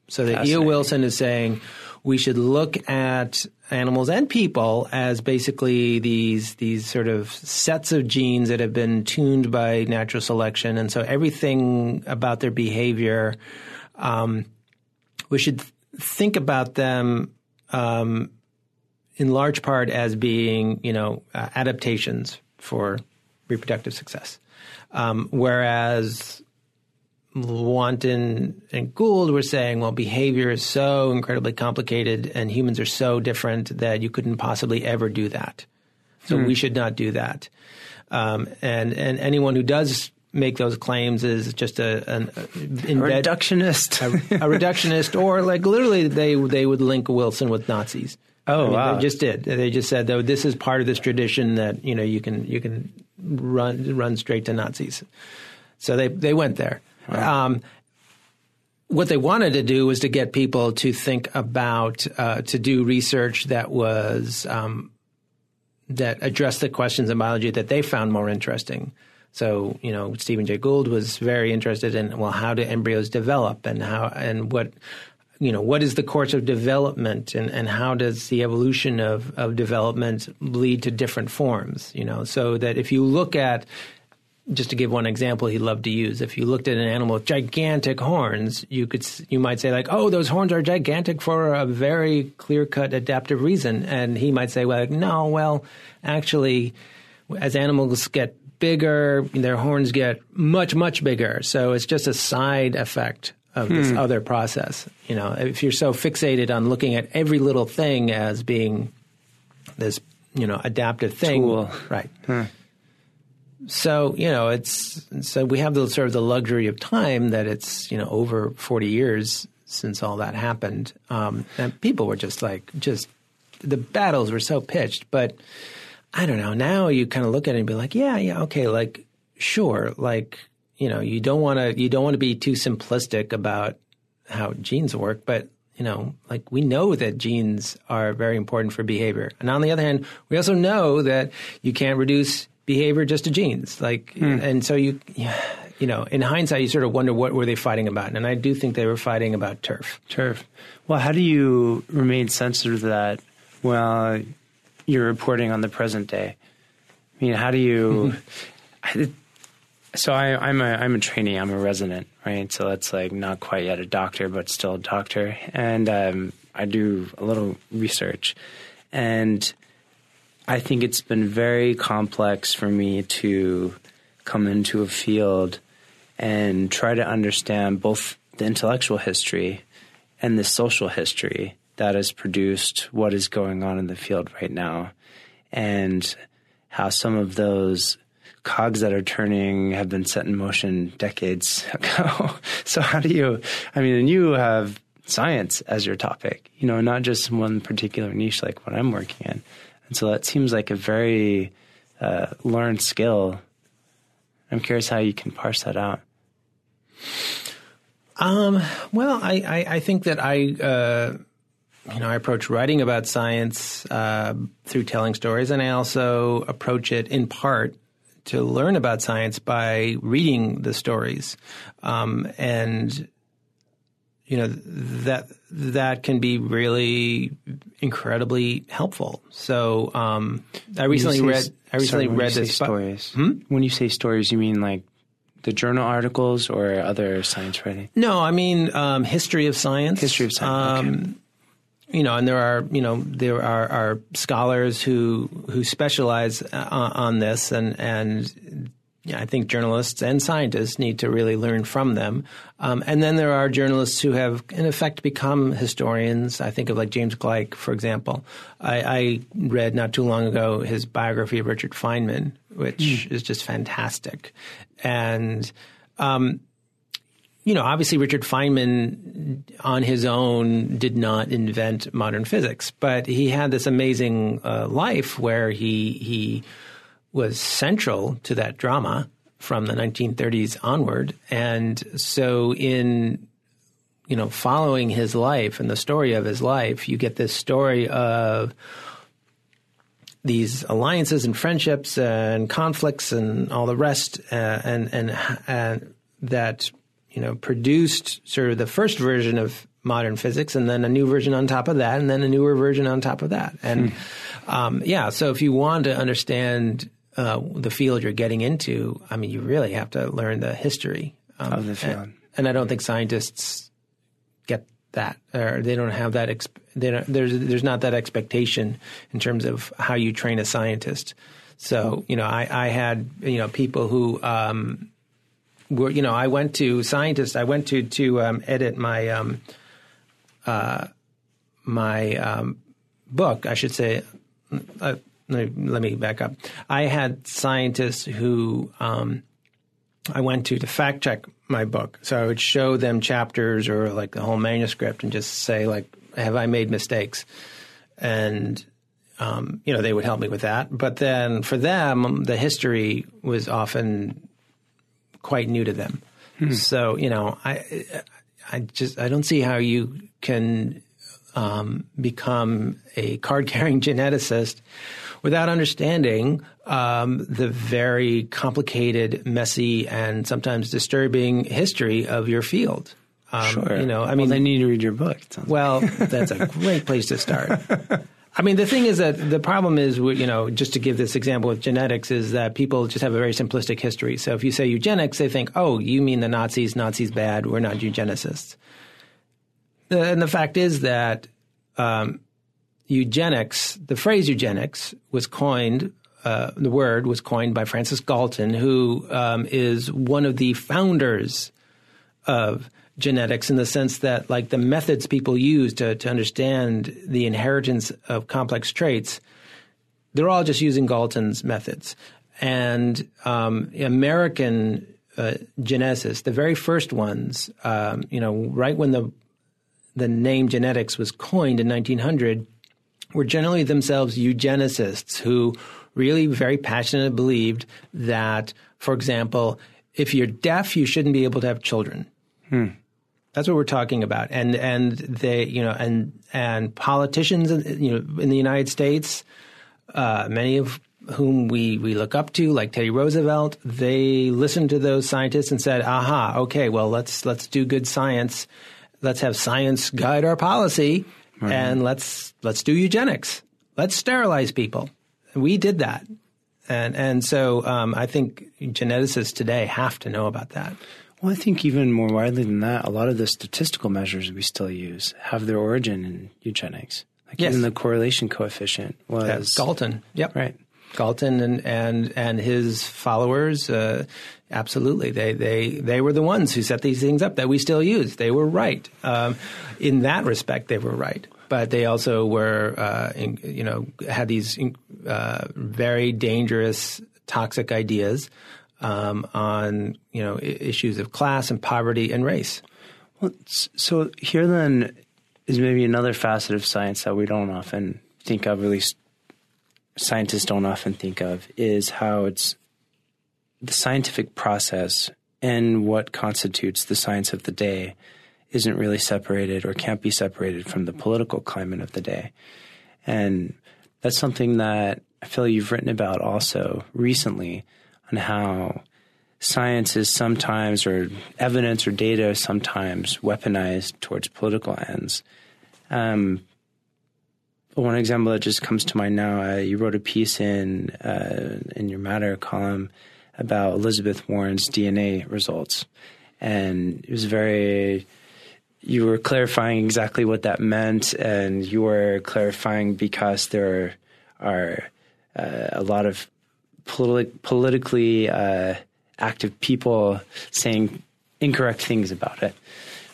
So that E.O. Wilson is saying we should look at animals and people as basically these these sort of sets of genes that have been tuned by natural selection, and so everything about their behavior, um, we should think about them um, in large part as being you know uh, adaptations for reproductive success. Um, whereas Lewontin and Gould were saying, well, behavior is so incredibly complicated and humans are so different that you couldn't possibly ever do that. So hmm. we should not do that. Um, and, and anyone who does make those claims is just a, an, a, a reductionist, [laughs] a, a, reductionist, or like literally they they would link Wilson with Nazis. Oh, I mean, wow! They just did. They just said though this is part of this tradition that you know you can you can run run straight to Nazis. So they they went there. Um, what they wanted to do was to get people to think about uh, to do research that was um, that addressed the questions in biology that they found more interesting. So you know, Stephen Jay Gould was very interested in well, how do embryos develop and how and what you know what is the course of development and, and how does the evolution of, of development lead to different forms you know so that if you look at just to give one example he loved to use if you looked at an animal with gigantic horns you could you might say like oh those horns are gigantic for a very clear cut adaptive reason and he might say well like, no well actually as animals get bigger their horns get much much bigger so it's just a side effect of this hmm. other process you know if you're so fixated on looking at every little thing as being this you know adaptive thing Tool. right huh. So you know, it's so we have the sort of the luxury of time that it's you know over forty years since all that happened, um, and people were just like just the battles were so pitched. But I don't know. Now you kind of look at it and be like, yeah, yeah, okay, like sure, like you know, you don't want to you don't want to be too simplistic about how genes work, but you know, like we know that genes are very important for behavior. And on the other hand, we also know that you can't reduce behavior just to genes. Like, hmm. and so you, you know, in hindsight, you sort of wonder what were they fighting about, and I do think they were fighting about turf. Turf. Well, how do you remain sensitive to that while you're reporting on the present day? I mean, how do you? [laughs] so I, I'm a I'm a trainee. I'm a resident, right? So that's like not quite yet a doctor, but still a doctor, and um, I do a little research, and I think it's been very complex for me to come into a field and try to understand both the intellectual history and the social history that has produced what is going on in the field right now and how some of those cogs that are turning have been set in motion decades [laughs] ago. so how do you I mean and you have science as your topic, you know, not just one particular niche like what I'm working in. And so that seems like a very uh, learned skill. I'm curious how you can parse that out. Um, well, I, I, I, think that I, uh, you know, I approach writing about science uh, through telling stories, and I also approach it in part to learn about science by reading the stories. Um, and you know that that can be really incredibly helpful. So um, I recently say, read I recently sorry, read this stories. Hmm? When you say stories, you mean like the journal articles or other science writing? No, I mean um, history of science. History of science. Um, okay. You know, and there are you know there are, are scholars who who specialize uh, on this, and and I think journalists and scientists need to really learn from them. Um, and then there are journalists who have, in effect, become historians. I think of like James Gleick, for example. I, I read not too long ago his biography of Richard Feynman, which mm. is just fantastic. And um, you know, obviously Richard Feynman on his own did not invent modern physics, but he had this amazing uh, life where he he was central to that drama from the 1930s onward, and so in you know following his life and the story of his life, you get this story of these alliances and friendships and conflicts and all the rest, uh, and and and that you know, produced sort of the first version of modern physics and then a new version on top of that and then a newer version on top of that. And hmm. um, yeah, so if you want to understand uh, the field you're getting into, I mean, you really have to learn the history um, of the field. And, and, I don't think scientists get that, or they don't have that. Exp- they don't, there's there's not that expectation in terms of how you train a scientist. So you know, I, I had you know people who um, were, you know, I went to scientists. I went to to um, edit my um, uh, my um, book. I should say. Uh, let, me, let me back up. I had scientists who um, I went to to fact check my book. So I would show them chapters or like the whole manuscript and just say like, "Have I made mistakes?" And um, you know, they would help me with that. But then for them, the history was often quite new to them. Hmm. So you know, I I just I don't see how you can um, become a card carrying [laughs] geneticist without understanding um, the very complicated, messy, and sometimes disturbing history of your field. Um, sure. You know, I mean, well, they need to read your book. Well, [laughs] that's a great place to start. I mean, the thing is that the problem is, you know, just to give this example with genetics, is that people just have a very simplistic history. So if you say eugenics, they think, oh, you mean the Nazis, Nazis bad, we're not eugenicists. And the fact is that um, eugenics, the phrase eugenics, was coined, uh, the word was coined by Francis Galton, who um, is one of the founders of genetics in the sense that like the methods people use to, to understand the inheritance of complex traits, they're all just using Galton's methods. And um, American uh, the very first ones, um, you know, right when the the name genetics was coined in 1900, were generally themselves eugenicists who really very passionately believed that, for example, if you're deaf, you shouldn't be able to have children. Hmm. That's what we're talking about. And and they, you know, and and politicians, you know, in the United States, uh, many of whom we we look up to, like Teddy Roosevelt, they listened to those scientists and said, "Aha, okay, well, let's let's do good science. Let's have science guide our policy, right. and let's let's do eugenics. Let's sterilize people." We did that, and and so um, I think geneticists today have to know about that. Well, I think even more widely than that, a lot of the statistical measures we still use have their origin in eugenics. Like yes. even the correlation coefficient was That's Galton. Yep. Right. Galton and and and his followers, uh, absolutely, they they they were the ones who set these things up that we still use. They were right um, in that respect. They were right, but they also were, uh, in, you know, had these uh, very dangerous, toxic ideas um, on you know issues of class and poverty and race. Well, so here then is maybe another facet of science that we don't often think of, at least scientists don't often think of, is how it's the scientific process and what constitutes the science of the day isn't really separated or can't be separated from the political climate of the day. And that's something that I feel you've written about also recently on how science is sometimes, or evidence or data is sometimes weaponized towards political ends. Um, one example that just comes to mind now, uh, you wrote a piece in uh, in your Matter column about Elizabeth Warren's DNA results, and it was very. You were clarifying exactly what that meant, and you were clarifying because there are uh, a lot of politi- politically uh, active people saying incorrect things about it,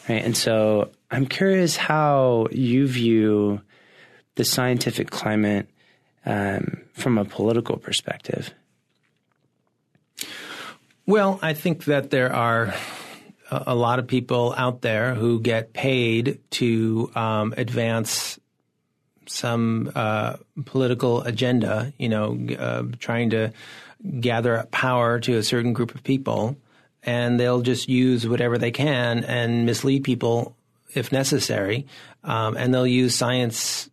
right? And so I'm curious how you view the scientific climate um, from a political perspective. Well, I think that there are a, lot of people out there who get paid to um, advance some uh, political agenda, you know, uh, trying to gather power to a certain group of people, and they'll just use whatever they can and mislead people if necessary, um, and they'll use science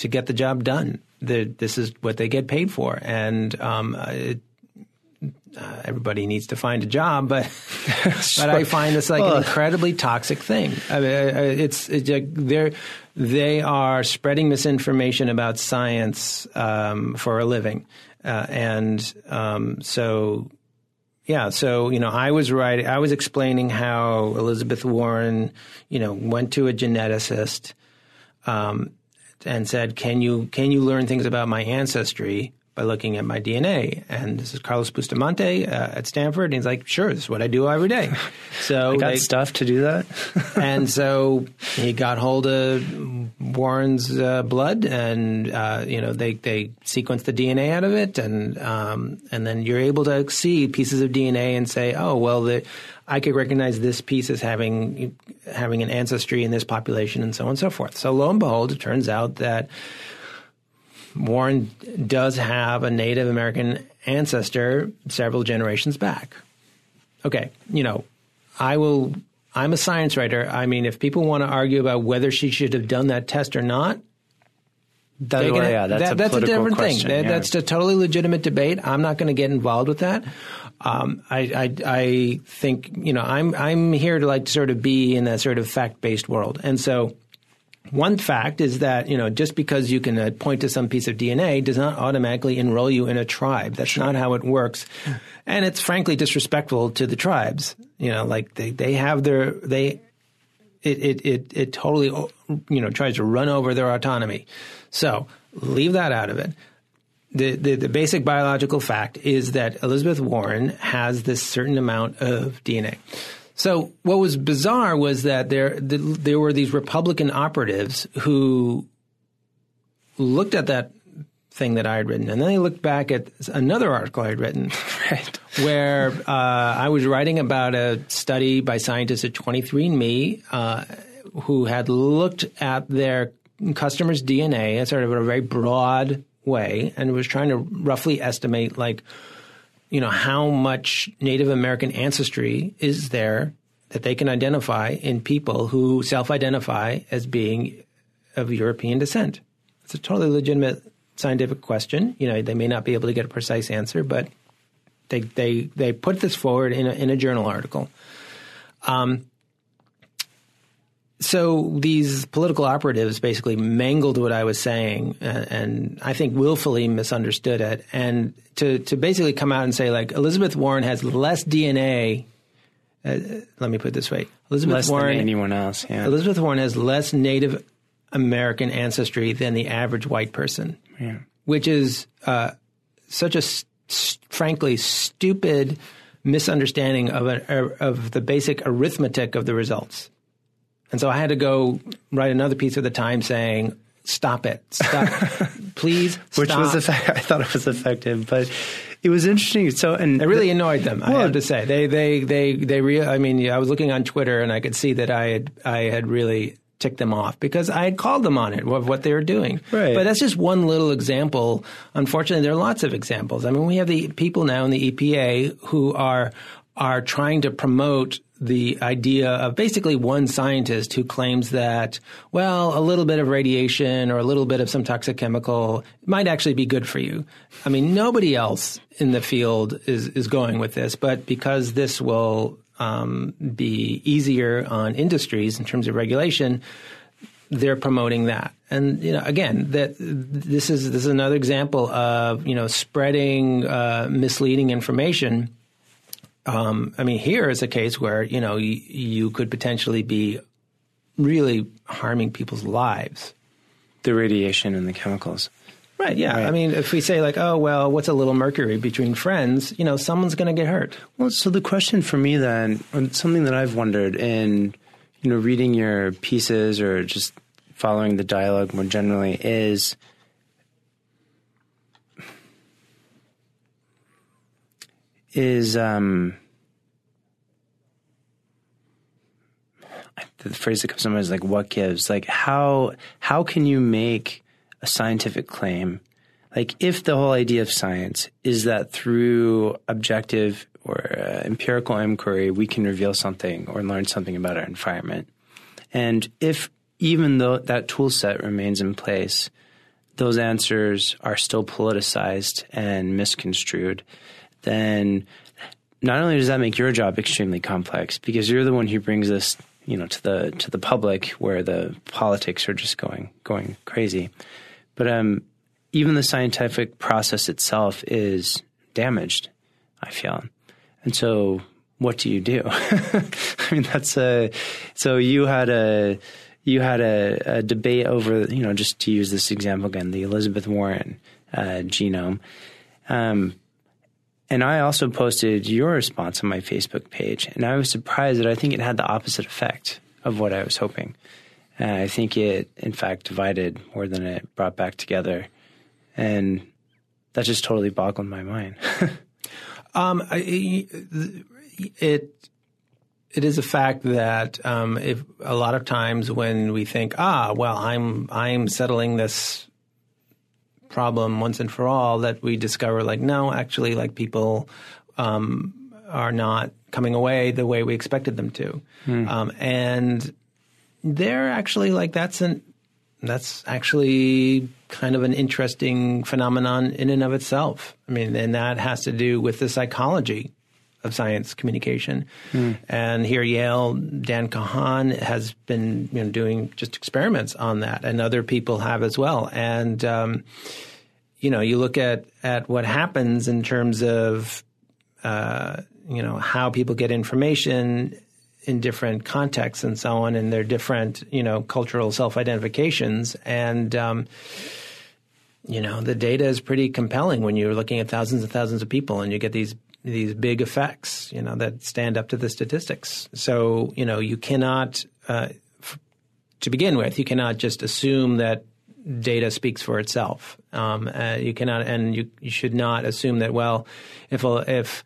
to get the job done. The, this is what they get paid for, and um, it, uh, everybody needs to find a job, but [laughs] but I find this like well, an incredibly toxic thing. I mean, it's, it's they're they are spreading misinformation about science um, for a living, uh, and um, so yeah, so you know, I was writing, I was explaining how Elizabeth Warren, you know, went to a geneticist um, and said, "Can you can you learn things about my ancestry?" by looking at my DNA. And this is Carlos Bustamante uh, at Stanford. And he's like, sure, this is what I do every day. [laughs] So I got they, stuff to do that. [laughs] and so he got hold of Warren's uh, blood, and uh, you know they they sequenced the DNA out of it, and um, and then you're able to see pieces of DNA and say, oh well, the, I could recognize this piece as having having an ancestry in this population, and so on and so forth. So lo and behold, it turns out that Warren does have a Native American ancestor several generations back. Okay, you know, I will. I'm a science writer. I mean, if people want to argue about whether she should have done that test or not, that, yeah, that's, that, a, that's a different question, thing. Yeah. That's a totally legitimate debate. I'm not going to get involved with that. Um, I, I, I think you know I'm I'm here to like sort of be in that sort of fact based world, and so one fact is that you know just because you can uh, point to some piece of DNA does not automatically enroll you in a tribe. That's sure. not how it works, and it's frankly disrespectful to the tribes. You know, like they, they have their they it, it it it totally you know tries to run over their autonomy. So leave that out of it. The, the, the basic biological fact is that Elizabeth Warren has this certain amount of DNA. So what was bizarre was that there there were these Republican operatives who looked at that thing that I had written, and then they looked back at another article I had written, [laughs] right. where uh, I was writing about a study by scientists at 23andMe uh, who had looked at their customers' DNA, it's sort of a very broad way, and was trying to roughly estimate like you know, how much Native American ancestry is there that they can identify in people who self-identify as being of European descent? It's a totally legitimate scientific question. You know, they may not be able to get a precise answer, but they they they put this forward in a, in a journal article. Um, so these political operatives basically mangled what I was saying, and, and, I think willfully misunderstood it. And to to basically come out and say like Elizabeth Warren has less DNA. Uh, let me put it this way: Elizabeth less Warren, than anyone else. Yeah. Elizabeth Warren has less Native American ancestry than the average white person, yeah. which is uh, such a st- frankly stupid misunderstanding of a, of the basic arithmetic of the results. And so I had to go write another piece of the time saying, "Stop it! Stop, [laughs] please!" Which was effective. I thought it was effective, but it was interesting. So, and it really annoyed them. Well, I have to say, they, they, they, they. Re- I mean, I was looking on Twitter and I could see that I had, I had really ticked them off because I had called them on it of what they were doing. Right. But that's just one little example. Unfortunately, there are lots of examples. I mean, we have the people now in the EPA who are are trying to promote the idea of basically one scientist who claims that, well, a little bit of radiation or a little bit of some toxic chemical might actually be good for you. I mean, nobody else in the field is, is going with this, but because this will um, be easier on industries in terms of regulation, they're promoting that. And you know, again, that this is this is another example of you know spreading uh, misleading information um, I mean, here is a case where you know you, you could potentially be really harming people's lives. The radiation and the chemicals. Right. Yeah. Right. I mean, if we say like, oh well, what's a little mercury between friends? You know, someone's going to get hurt. Well, so the question for me then, something that I've wondered in, you know, reading your pieces or just following the dialogue more generally is is um, the phrase that comes to mind is like what gives? Like how how can you make a scientific claim? Like if the whole idea of science is that through objective or uh, empirical inquiry we can reveal something or learn something about our environment. And if even though that tool set remains in place those answers are still politicized and misconstrued then not only does that make your job extremely complex because you're the one who brings this you know to the to the public where the politics are just going going crazy but um even the scientific process itself is damaged, I feel. And so what do you do? [laughs] I mean, that's a, so you had a, you had a, a, debate over, you know, just to use this example again, the Elizabeth Warren uh, genome. Um, and I also posted your response on my Facebook page, and I was surprised that I think it had the opposite effect of what I was hoping. And I think it, in fact, divided more than it brought back together and that just totally boggled my mind. [laughs] um, it it is a fact that um, if a lot of times when we think, ah, well, I'm I'm settling this problem once and for all, that we discover like, no, actually, like people um, are not coming away the way we expected them to, hmm. um, and they're actually like that's an that's actually kind of an interesting phenomenon in and of itself. I mean, and that has to do with the psychology of science communication. Mm. And here, at Yale, Dan Kahan has been you know, doing just experiments on that, and other people have as well. And um, you know, you look at at what happens in terms of uh, you know how people get information in different contexts and so on, and their different you know cultural self identifications and. Um, you know the data is pretty compelling when you're looking at thousands and thousands of people and you get these these big effects you know that stand up to the statistics so you know you cannot uh, f- to begin with you cannot just assume that data speaks for itself um, uh, you cannot and you, you should not assume that well if a, if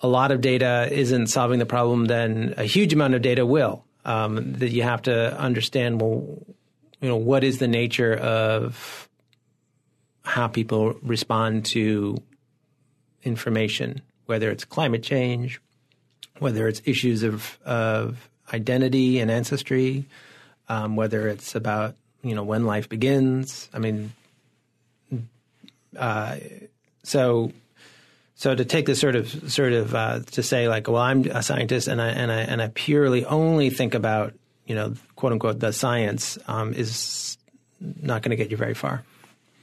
a lot of data isn't solving the problem, then a huge amount of data will. Um, that you have to understand. Well, you know, what is the nature of how people respond to information, whether it's climate change, whether it's issues of of identity and ancestry, um, whether it's about you know when life begins. I mean, uh, so so to take this sort of sort of uh, to say like, well, I'm a scientist and I and I and I purely only think about you know quote unquote the science um, is not going to get you very far.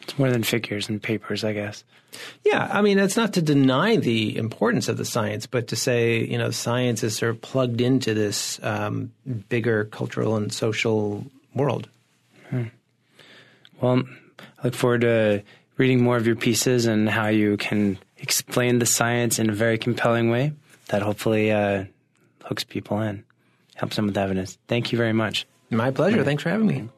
It's more than figures and papers, I guess. Yeah, I mean, it's not to deny the importance of the science, but to say, you know, science is sort of plugged into this um, bigger cultural and social world. Hmm. Well, I look forward to reading more of your pieces and how you can explain the science in a very compelling way that hopefully uh, hooks people in, helps them with evidence. Thank you very much. My pleasure. Thanks for having me.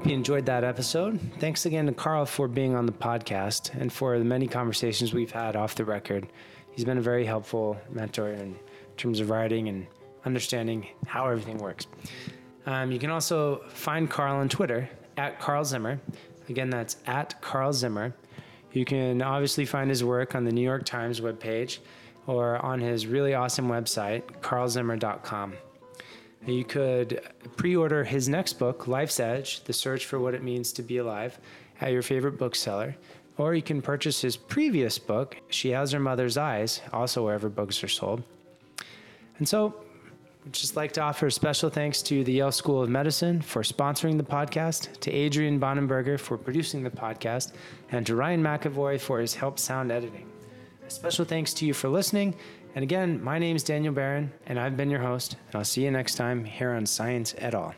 Hope you enjoyed that episode. Thanks again to Carl for being on the podcast and for the many conversations we've had off the record. He's been a very helpful mentor in terms of writing and understanding how everything works. Um, you can also find Carl on Twitter at Carl Zimmer. Again, that's at Carl Zimmer. You can obviously find his work on the New York Times webpage or on his really awesome website, carlzimmer.com. You could pre order his next book, Life's Edge The Search for What It Means to Be Alive, at your favorite bookseller. Or you can purchase his previous book, She Has Her Mother's Eyes, also wherever books are sold. And so, I'd just like to offer special thanks to the Yale School of Medicine for sponsoring the podcast, to Adrian Bonenberger for producing the podcast, and to Ryan McAvoy for his help sound editing. A special thanks to you for listening. And again, my name is Daniel Barron, and I've been your host, and I'll see you next time here on Science et al.